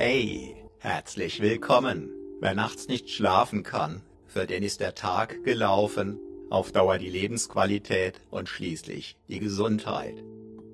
Hey, herzlich willkommen. Wer nachts nicht schlafen kann, für den ist der Tag gelaufen, auf Dauer die Lebensqualität und schließlich die Gesundheit.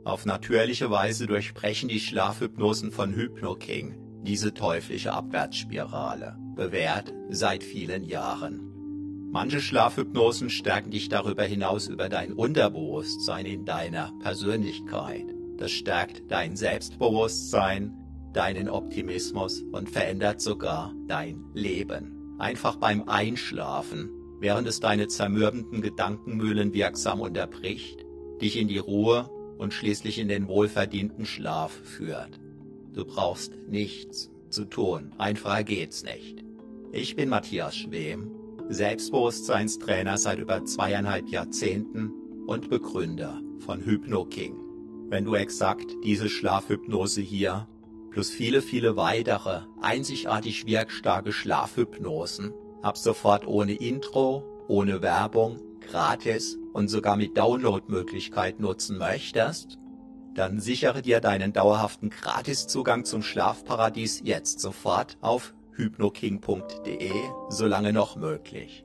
Auf natürliche Weise durchbrechen die Schlafhypnosen von HypnoKing diese teuflische Abwärtsspirale, bewährt seit vielen Jahren. Manche Schlafhypnosen stärken dich darüber hinaus über dein Unterbewusstsein in deiner Persönlichkeit. Das stärkt dein Selbstbewusstsein, deinen Optimismus und verändert sogar dein Leben. Einfach beim Einschlafen, während es deine zermürbenden Gedankenmühlen wirksam unterbricht, dich in die Ruhe und schließlich in den wohlverdienten Schlaf führt. Du brauchst nichts zu tun, einfacher geht's nicht. Ich bin Matthias Schwem Selbstbewusstseinstrainer seit über zweieinhalb Jahrzehnten und Begründer von HypnoKing. Wenn du exakt diese Schlafhypnose hier plus viele, viele weitere einzigartig wirkstarke Schlafhypnosen ab sofort ohne Intro, ohne Werbung, gratis und sogar mit Downloadmöglichkeit nutzen möchtest, dann sichere dir deinen dauerhaften Gratiszugang zum Schlafparadies jetzt sofort auf hypnoking.de, solange noch möglich.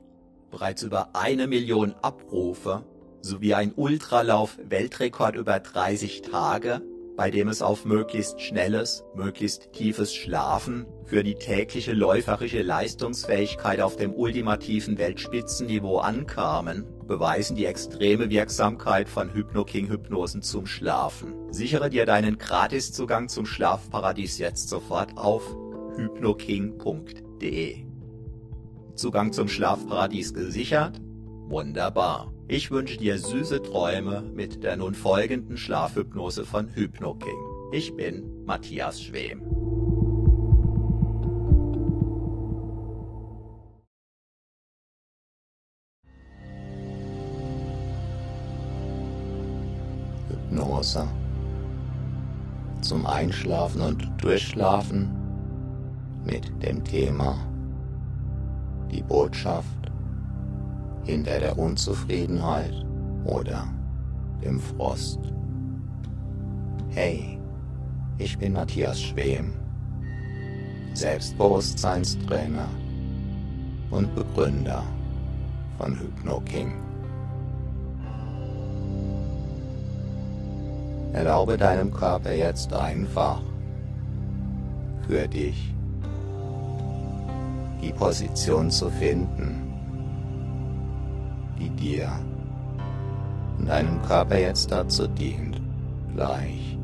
Bereits über eine Million Abrufe sowie ein Ultralauf-Weltrekord über 30 Tage, bei dem es auf möglichst schnelles, möglichst tiefes Schlafen für die tägliche läuferische Leistungsfähigkeit auf dem ultimativen Weltspitzenniveau ankamen, beweisen die extreme Wirksamkeit von HypnoKing-Hypnosen zum Schlafen. Sichere dir deinen Gratiszugang zum Schlafparadies jetzt sofort auf hypnoking.de. Zugang zum Schlafparadies gesichert? Wunderbar. Ich wünsche dir süße Träume mit der nun folgenden Schlafhypnose von HypnoKing. Ich bin Matthias Schwem. Hypnose zum Einschlafen und Durchschlafen mit dem Thema die Botschaft hinter der Unzufriedenheit oder dem Frost. Hey, ich bin Matthias Schwem, Selbstbewusstseinstrainer und Begründer von HypnoKing. Erlaube deinem Körper jetzt einfach für dich die Position zu finden, die dir und deinem Körper jetzt dazu dient, gleich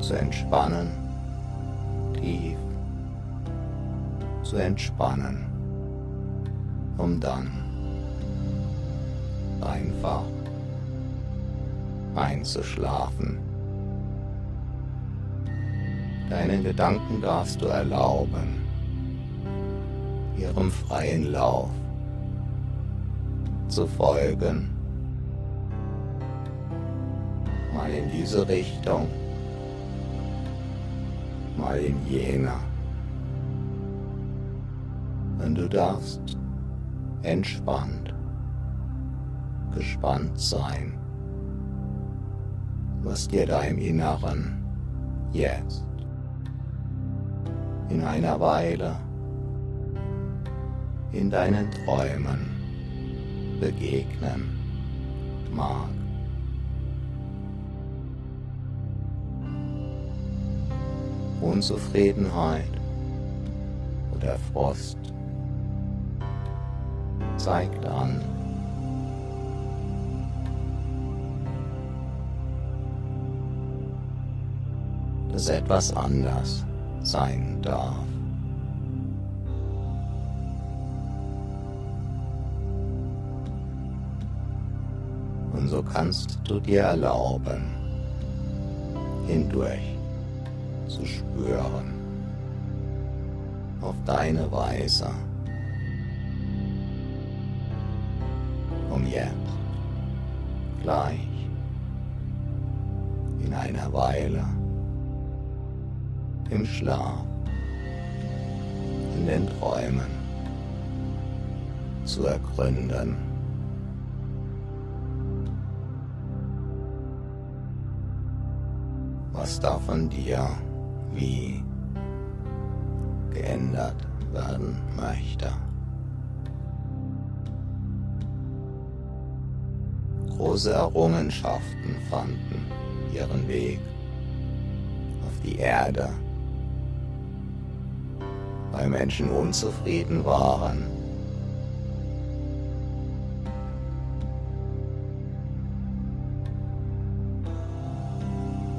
zu entspannen, tief zu entspannen, um dann einfach einzuschlafen. Deinen Gedanken darfst du erlauben, ihrem freien Lauf zu folgen. Mal in diese Richtung, mal in jene. Und du darfst entspannt, gespannt sein, was dir da im Inneren jetzt? In einer Weile. In deinen Träumen begegnen mag. Unzufriedenheit oder Frost zeigt an, dass etwas anders sein darf. Kannst du dir erlauben, hindurch zu spüren, auf deine Weise, um jetzt gleich in einer Weile im Schlaf, in den Träumen zu ergründen. Was da von dir wie geändert werden möchte. Große Errungenschaften fanden ihren Weg auf die Erde, weil Menschen unzufrieden waren.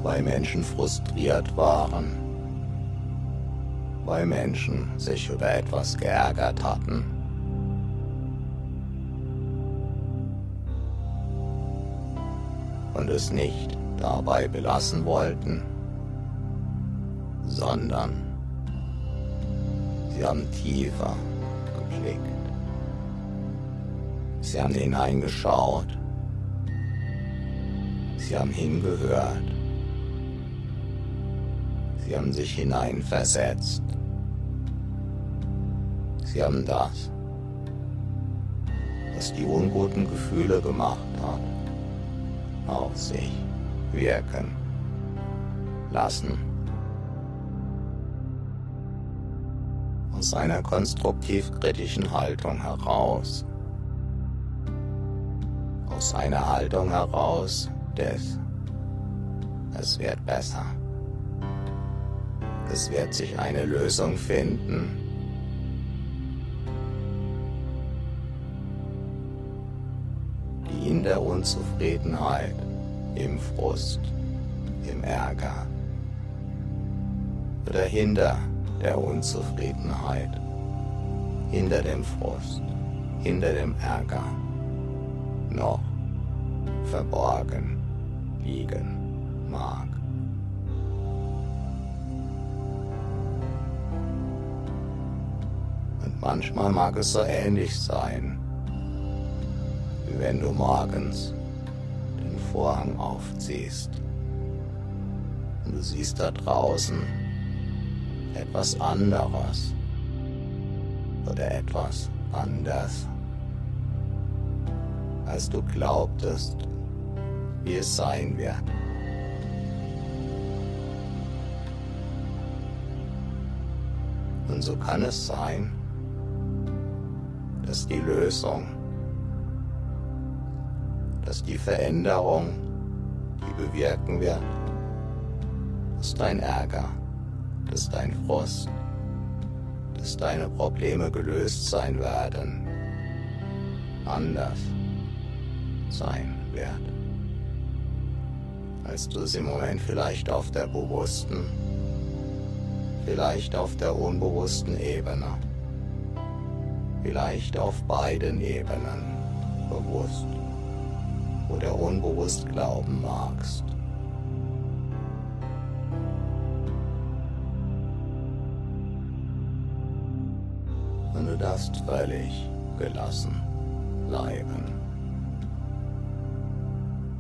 Weil Menschen frustriert waren weil Menschen sich über etwas geärgert hatten. Und es nicht dabei belassen wollten, sondern sie haben tiefer geblickt. Sie haben hineingeschaut. Sie haben hingehört. Sie haben sich hineinversetzt. Sie haben das, was die unguten Gefühle gemacht hat, auf sich wirken lassen. Aus einer konstruktiv-kritischen Haltung heraus. Aus einer Haltung heraus des Es wird besser. Es wird sich eine Lösung finden in der Unzufriedenheit, im Frust, im Ärger oder hinter der Unzufriedenheit, hinter dem Frust, hinter dem Ärger noch verborgen liegen mag. Manchmal mag es so ähnlich sein, wie wenn du morgens den Vorhang aufziehst und du siehst da draußen etwas anderes oder etwas anders, als du glaubtest, wie es sein wird. Und so kann es sein, dass die Lösung. Dass die Veränderung, die bewirken wird, dass dein Ärger, dass dein Frust, dass deine Probleme gelöst sein werden, anders sein wird, als du es im Moment vielleicht auf der bewussten, vielleicht auf der unbewussten Ebene, vielleicht auf beiden Ebenen bewusst oder unbewusst glauben magst. Und du darfst völlig gelassen bleiben.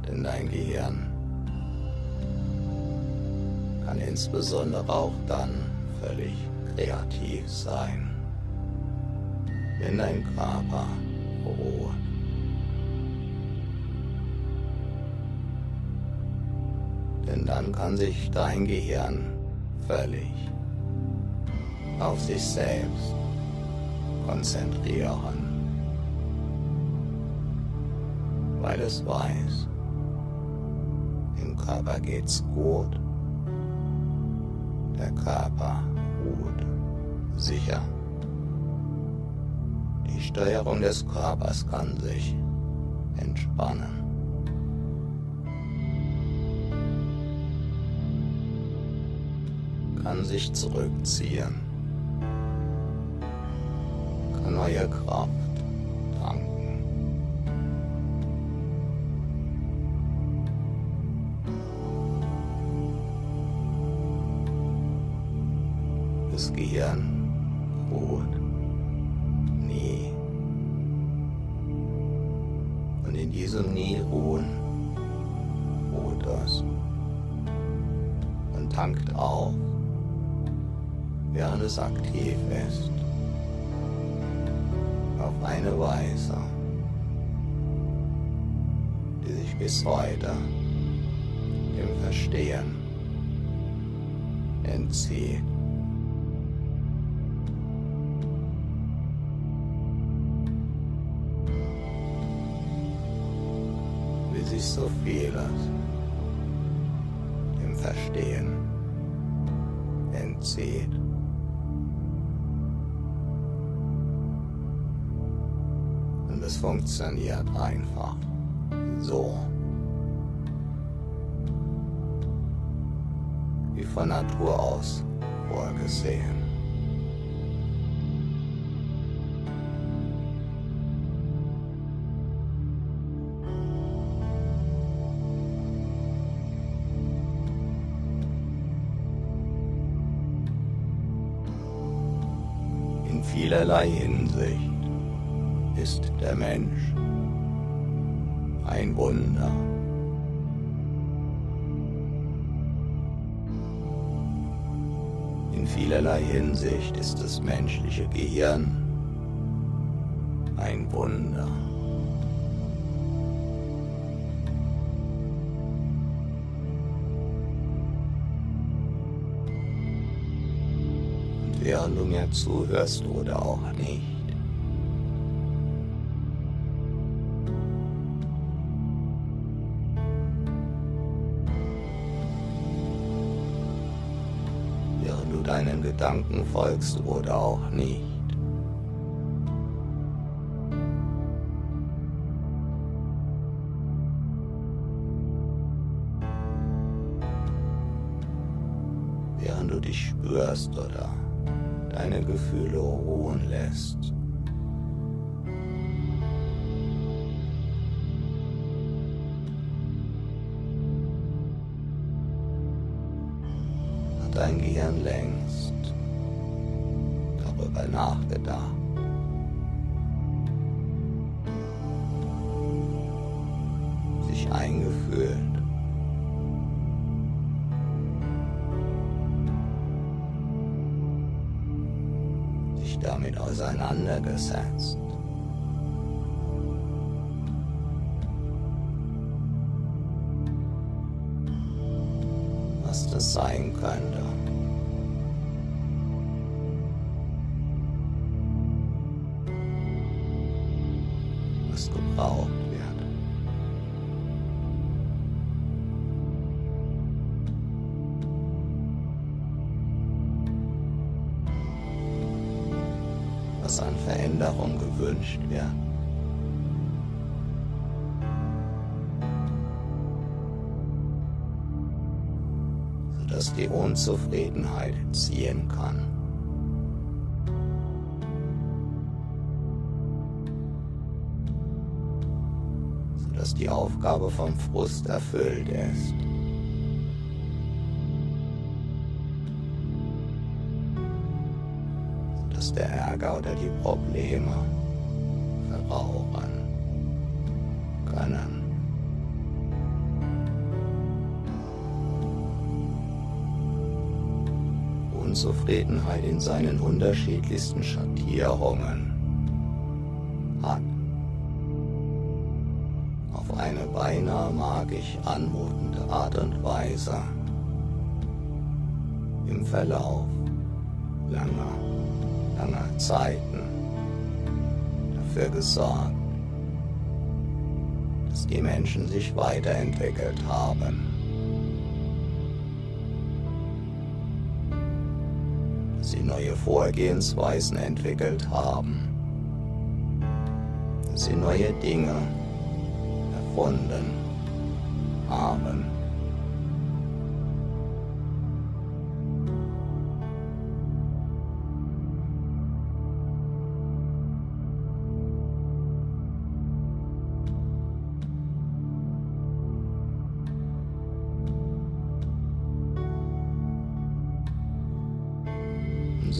Denn dein Gehirn kann insbesondere auch dann völlig kreativ sein, wenn dein Körper ruht. denn dann kann sich dein Gehirn völlig auf sich selbst konzentrieren, weil es weiß, dem Körper geht's gut, der Körper ruht sicher. Steuerung des Körpers kann sich entspannen. kann sich zurückziehen, kann neue Kraft tanken. Das Gehirn ruht nie. Diesem Nie ruhen ruht das und tankt auf während es aktiv ist. Auf eine Weise, die sich bis heute im Verstehen entzieht. Sich so vieles im Verstehen entzieht. Und es funktioniert einfach so. Wie von Natur aus vorgesehen. Vielerlei Hinsicht ist der Mensch ein Wunder. In vielerlei Hinsicht ist das menschliche Gehirn Während du mir zuhörst oder auch nicht, während du deinen Gedanken folgst oder auch nicht. Während du dich spürst oder ruhen Was an Veränderung gewünscht wird. sodass die Unzufriedenheit ziehen kann. Sodass die Aufgabe vom Frust erfüllt ist. Ärger oder die Probleme verrauchen können. Unzufriedenheit in seinen unterschiedlichsten Schattierungen hat. Auf eine beinahe magisch anmutende Art und Weise im Verlauf langer, Zeiten dafür gesorgt, dass die Menschen sich weiterentwickelt haben. sie neue Vorgehensweisen entwickelt haben, dass sie neue Dinge erfunden haben.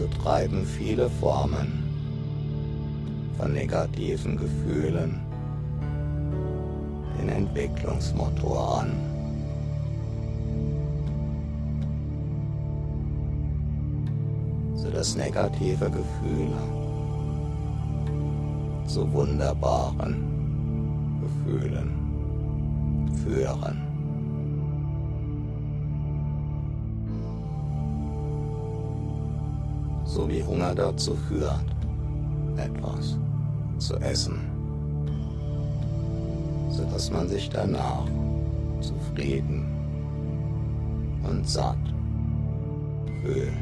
So treiben viele Formen von negativen Gefühlen den Entwicklungsmotor an. Sodass negative Gefühle zu wunderbaren Gefühlen führen. So wie Hunger dazu führt, etwas zu essen, so dass man sich danach zufrieden und satt fühlt.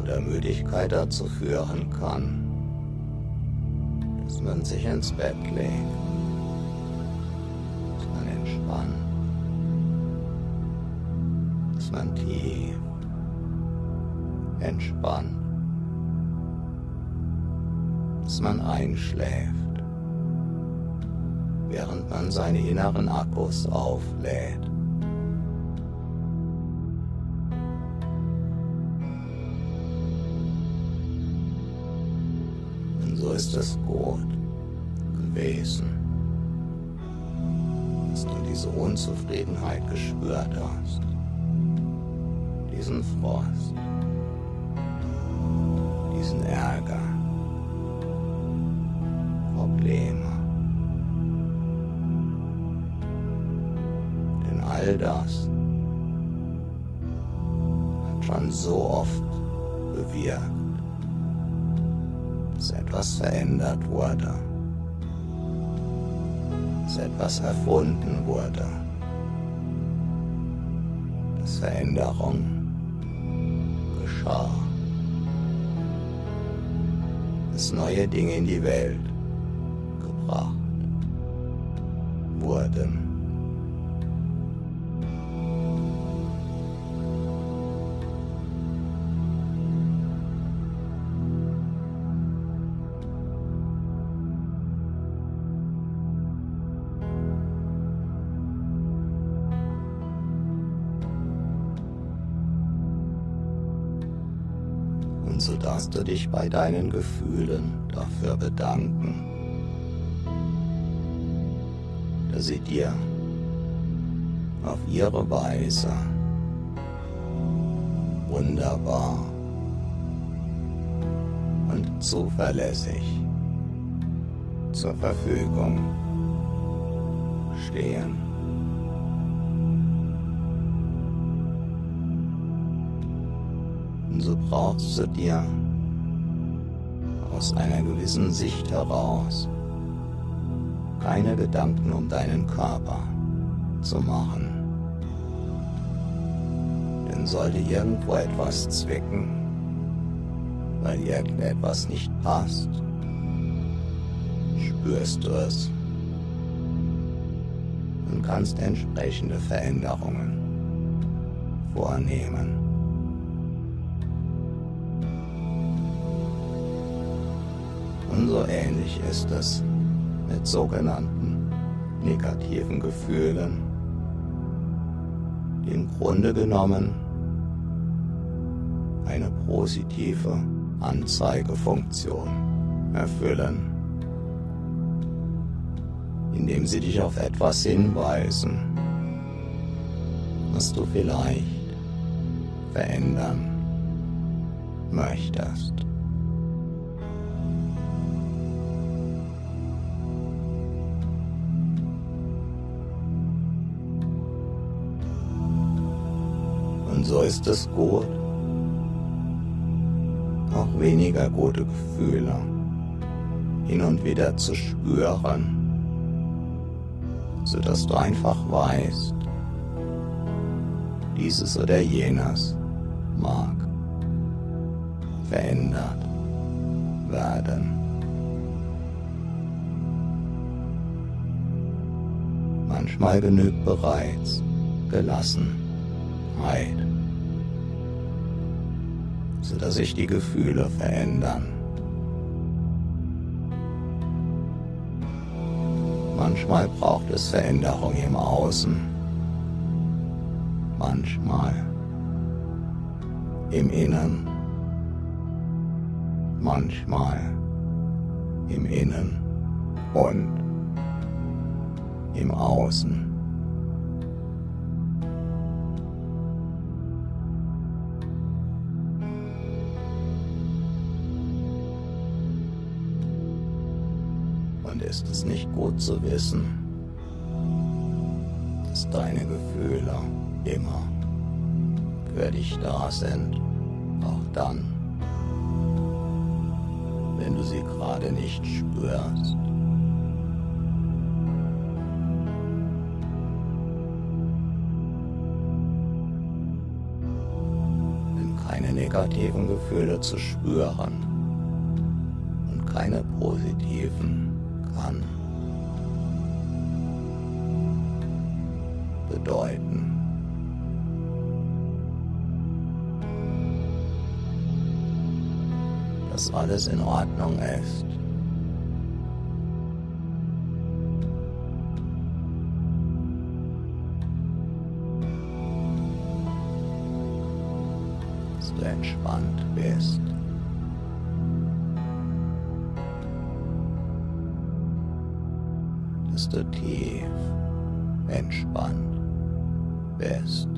Oder Müdigkeit dazu führen kann, dass man sich ins Bett legt, entspannt, dass man einschläft, während man seine inneren Akkus auflädt. Und so ist es gut gewesen, dass du diese Unzufriedenheit gespürt hast, diesen Frost diesen Ärger, Probleme. Denn all das hat schon so oft bewirkt, dass etwas verändert wurde, dass etwas erfunden wurde, dass Veränderung geschah dass neue Dinge in die Welt gebracht wurden. Darfst du dich bei deinen Gefühlen dafür bedanken, dass sie dir auf ihre Weise wunderbar und zuverlässig zur Verfügung stehen. So brauchst du dir aus einer gewissen Sicht heraus keine Gedanken um deinen Körper zu machen. Denn sollte irgendwo etwas zwicken, weil irgendetwas nicht passt, spürst du es und kannst entsprechende Veränderungen vornehmen. Und so ähnlich ist es mit sogenannten negativen Gefühlen, die im Grunde genommen eine positive Anzeigefunktion erfüllen, indem sie dich auf etwas hinweisen, was du vielleicht verändern möchtest. So ist es gut, auch weniger gute Gefühle hin und wieder zu spüren, sodass du einfach weißt, dieses oder jenes mag verändert werden. Manchmal genügt bereits Gelassenheit sodass sich die Gefühle verändern. Manchmal braucht es Veränderung im Außen, manchmal im Innen, manchmal im Innen und im Außen. Ist es nicht gut zu wissen, dass deine Gefühle immer für dich da sind, auch dann, wenn du sie gerade nicht spürst. Wenn keine negativen Gefühle zu spüren und keine positiven kann bedeuten, dass alles in Ordnung ist. Entspannt bist. Du tief entspannt bist.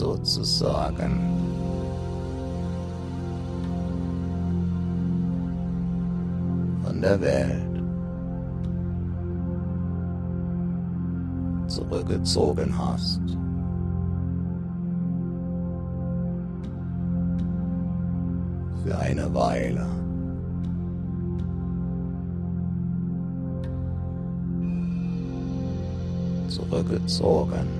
Sozusagen von der Welt zurückgezogen hast. Für eine Weile. Zurückgezogen.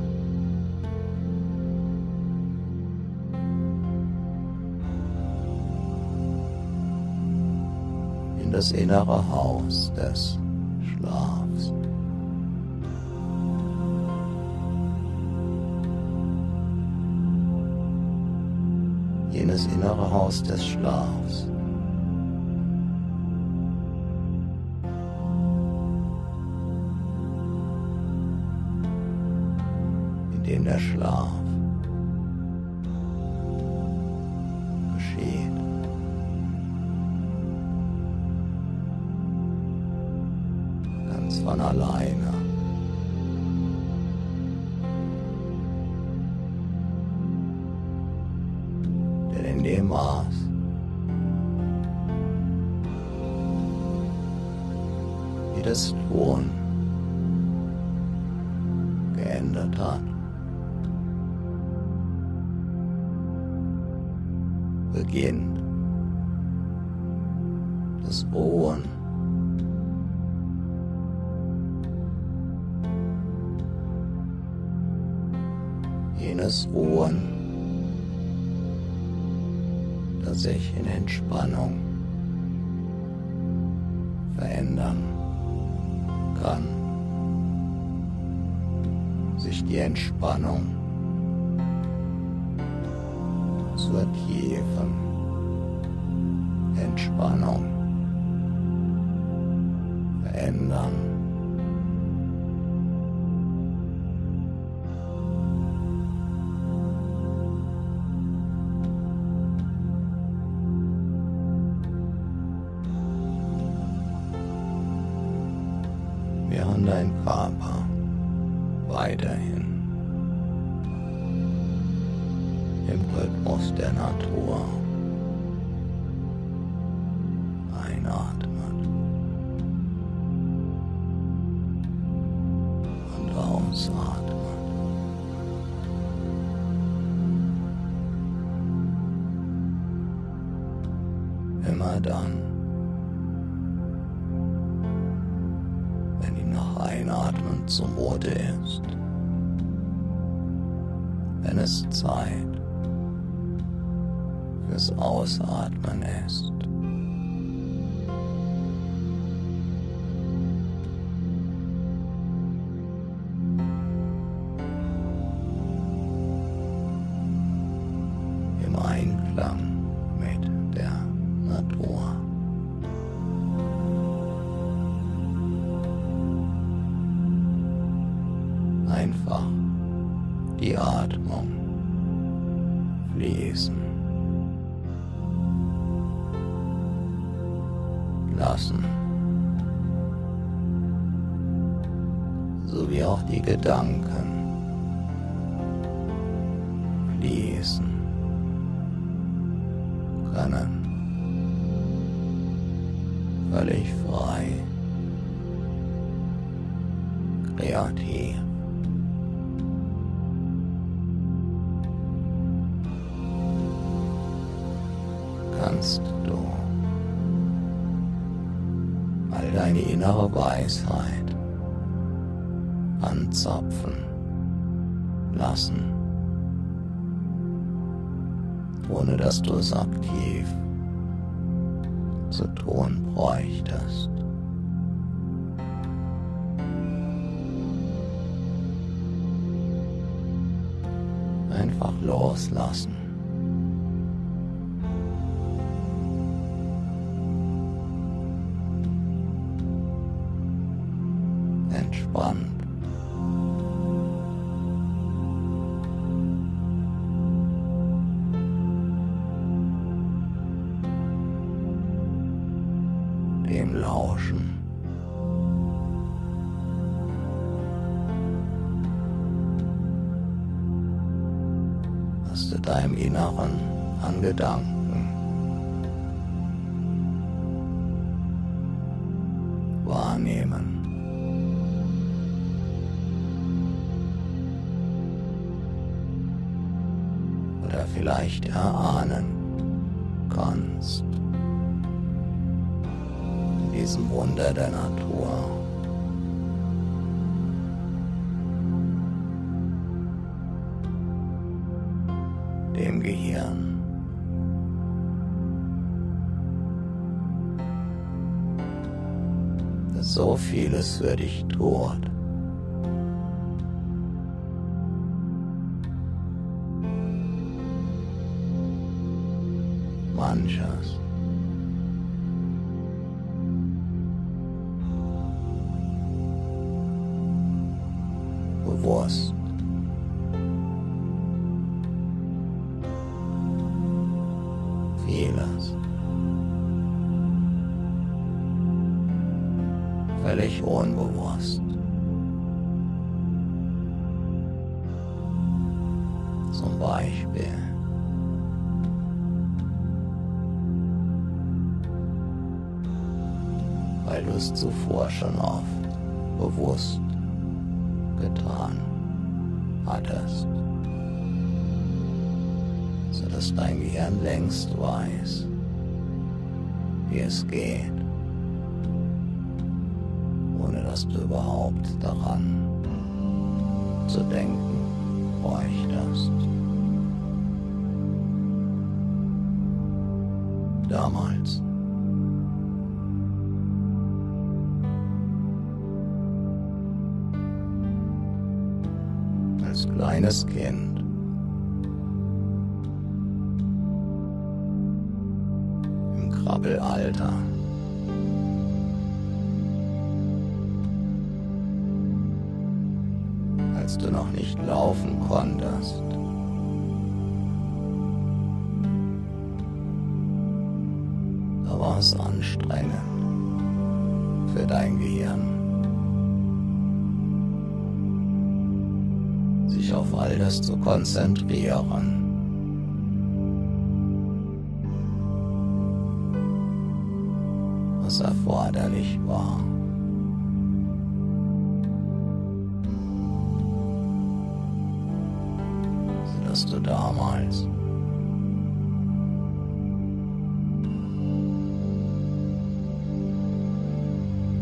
Das innere Haus des Schlafs. jenes innere Haus des Schlafs. in dem der Schlaf verändern kann. Sich die Entspannung zur tiefen Entspannung verändern. einfach die Atmung fließen. Lassen. Sowie auch die Gedanken fließen können. Völlig frei. Kreativ. Kannst du all deine innere Weisheit anzapfen lassen, ohne dass du es aktiv zu tun bräuchtest. Einfach loslassen. Wahrnehmen. Oder vielleicht erahnen kannst. In diesem Wunder der Natur. So vieles für dich tut. Manches. Überhaupt daran zu denken bräuchtest. Damals. Als kleines Kind. Im Krabbelalter. Du noch nicht laufen konntest. Da war es anstrengend für dein Gehirn, sich auf all das zu konzentrieren. was erforderlich war. Hals.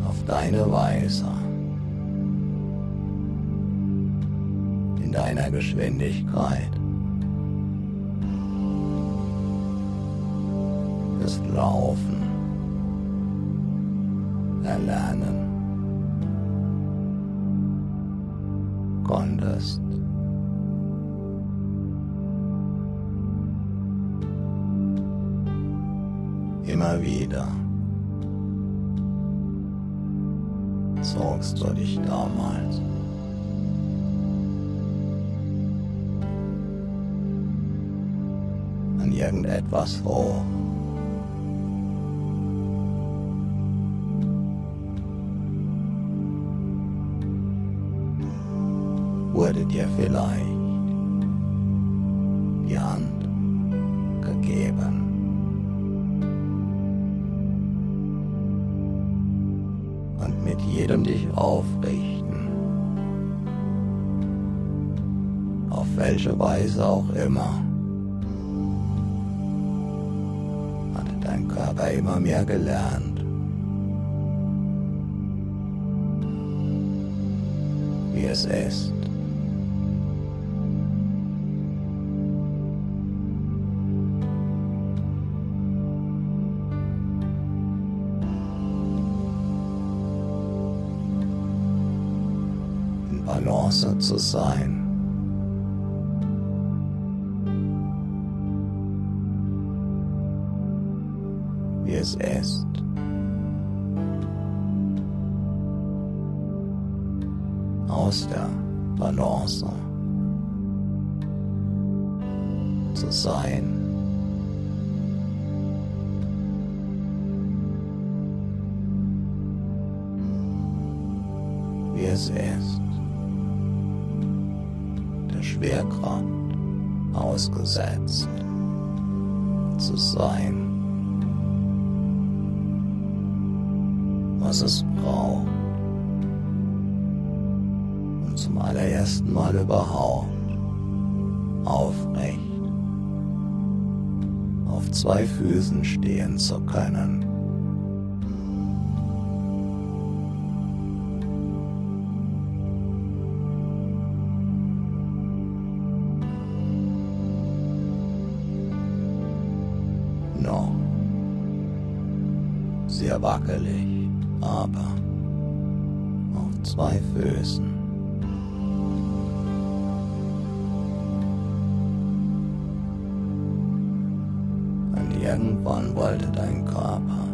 Auf deine Weise, in deiner Geschwindigkeit, Ist Laufen. Immer wieder zogst du dich damals an irgendetwas hoch. Wurde dir vielleicht aufrichten, auf welche Weise auch immer, hatte dein Körper immer mehr gelernt, wie es ist. Balance zu sein. Wie es ist. Aus der Balance zu sein. Wie es ist. Schwerkraft ausgesetzt zu sein. Was es braucht, um zum allerersten Mal überhaupt aufrecht auf zwei Füßen stehen zu können. Wackelig, aber auf zwei Füßen. Und irgendwann wollte dein Körper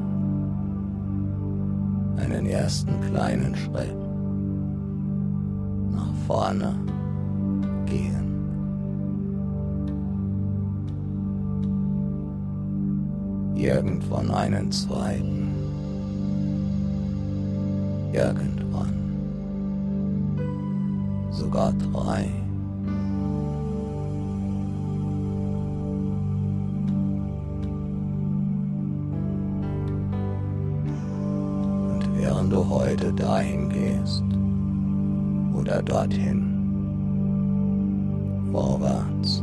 einen ersten kleinen Schritt nach vorne gehen. Irgendwann einen zweiten. Irgendwann. Sogar drei. Und während du heute dahin gehst oder dorthin, vorwärts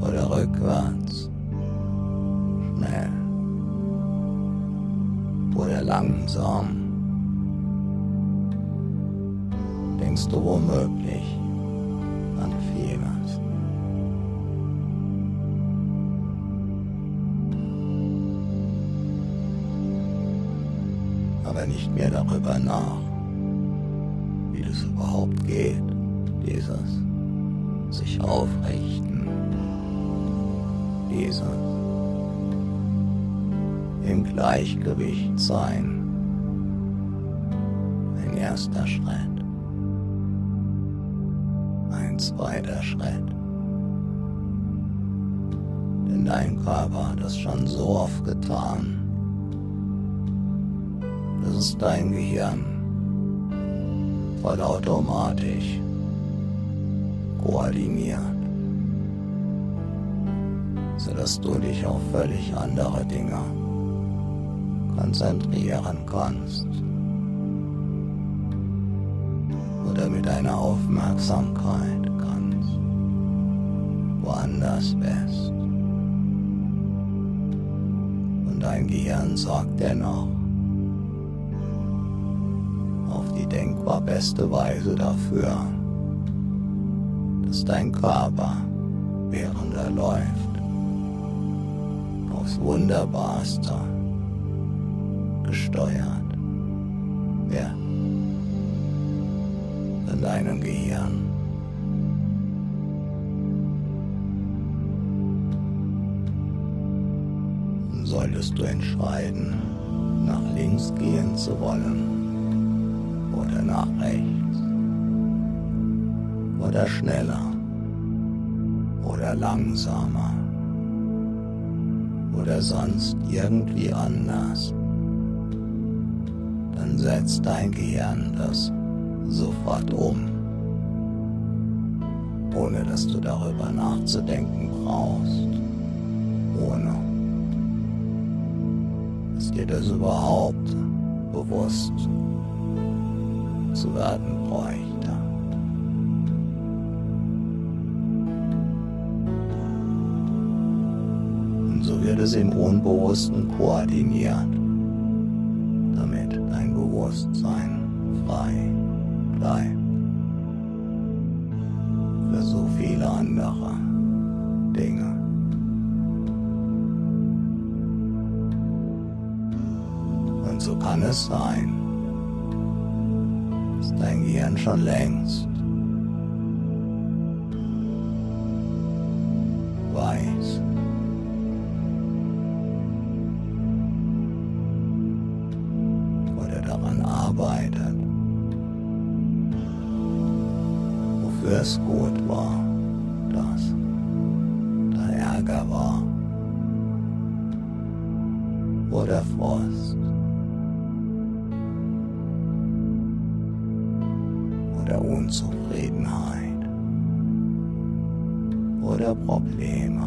oder rückwärts, schnell oder langsam, denkst du womöglich an vieles. Aber nicht mehr darüber nach, wie das überhaupt geht, dieses sich aufrichten, dieses im Gleichgewicht sein. Ein erster Schritt. Ein zweiter Schritt. Denn dein Körper hat das schon so oft getan. Das ist dein Gehirn vollautomatisch koordiniert sodass du dich auf völlig andere Dinge konzentrieren kannst. Oder mit deiner Aufmerksamkeit ganz woanders bist. Und dein Gehirn sorgt dennoch auf die denkbar beste Weise dafür, dass dein Körper, während er läuft, aufs Wunderbarste gesteuert. Wird in deinem Gehirn. Solltest du entscheiden, nach links gehen zu wollen oder nach rechts? Oder schneller? Oder langsamer? Oder sonst irgendwie anders, setzt dein Gehirn das sofort um, ohne dass du darüber nachzudenken brauchst, ohne dass dir das überhaupt bewusst zu werden bräuchte. Und so wird es im Unbewussten koordiniert, Bewusstsein frei bleibt. Für so viele andere Dinge. Und so kann es sein, dass dein Gehirn schon längst wofür es gut war, dass da Ärger war oder Frust oder Unzufriedenheit. Oder Probleme.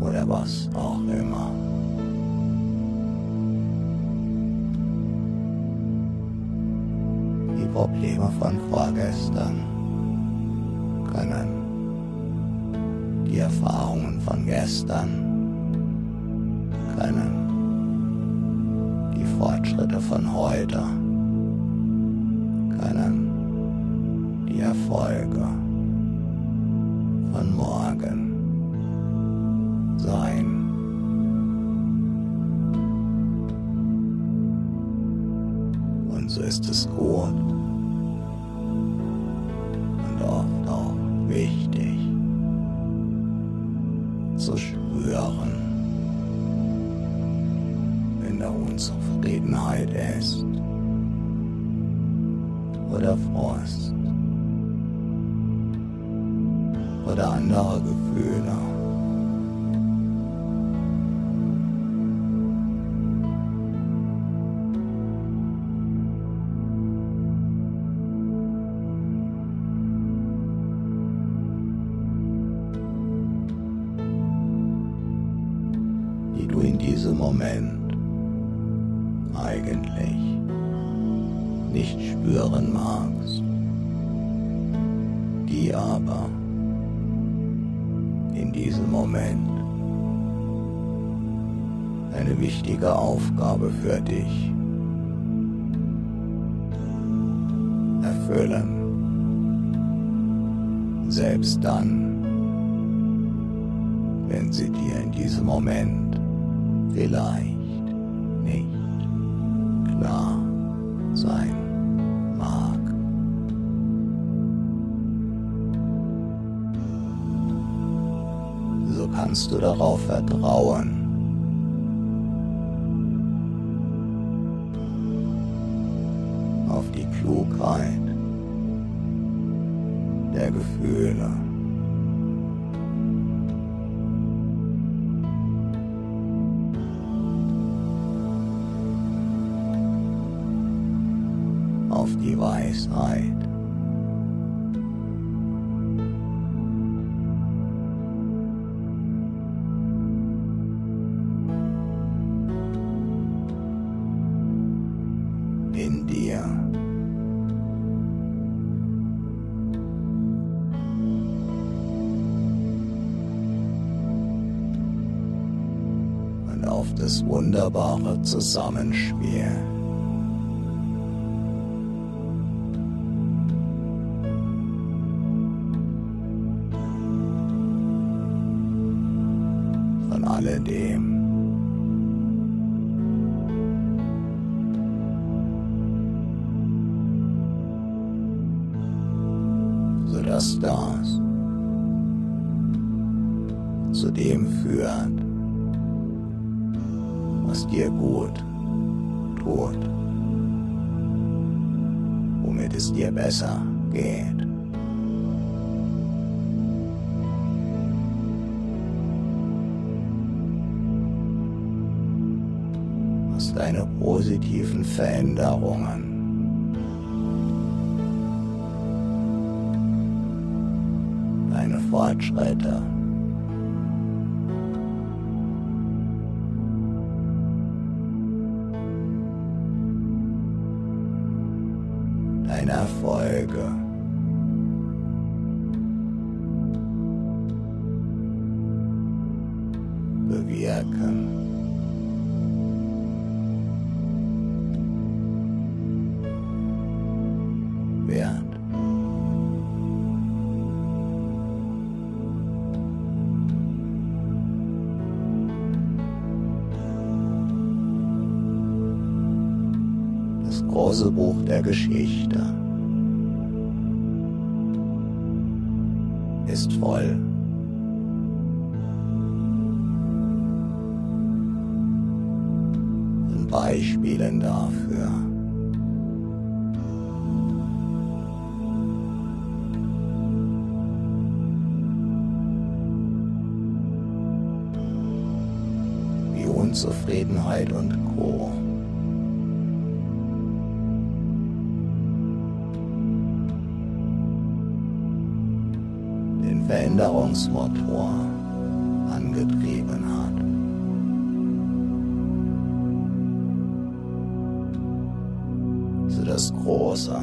Oder was auch immer. Probleme von vorgestern. Können die Erfahrungen von gestern. Können die Fortschritte von heute diesem Moment eigentlich nicht spüren magst, die aber in diesem Moment eine wichtige Aufgabe für dich erfüllen. Selbst dann, wenn sie dir in diesem Moment vielleicht nicht klar sein mag. So kannst du darauf vertrauen, zusammenschmier. Von alledem. So dass das zu dem führt, dir besser geht. Was deine positiven Veränderungen deine Fortschritte ist voll. von Beispielen dafür. Wie Unzufriedenheit und Co. Veränderungsmotor angetrieben hat. So das Große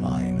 shine.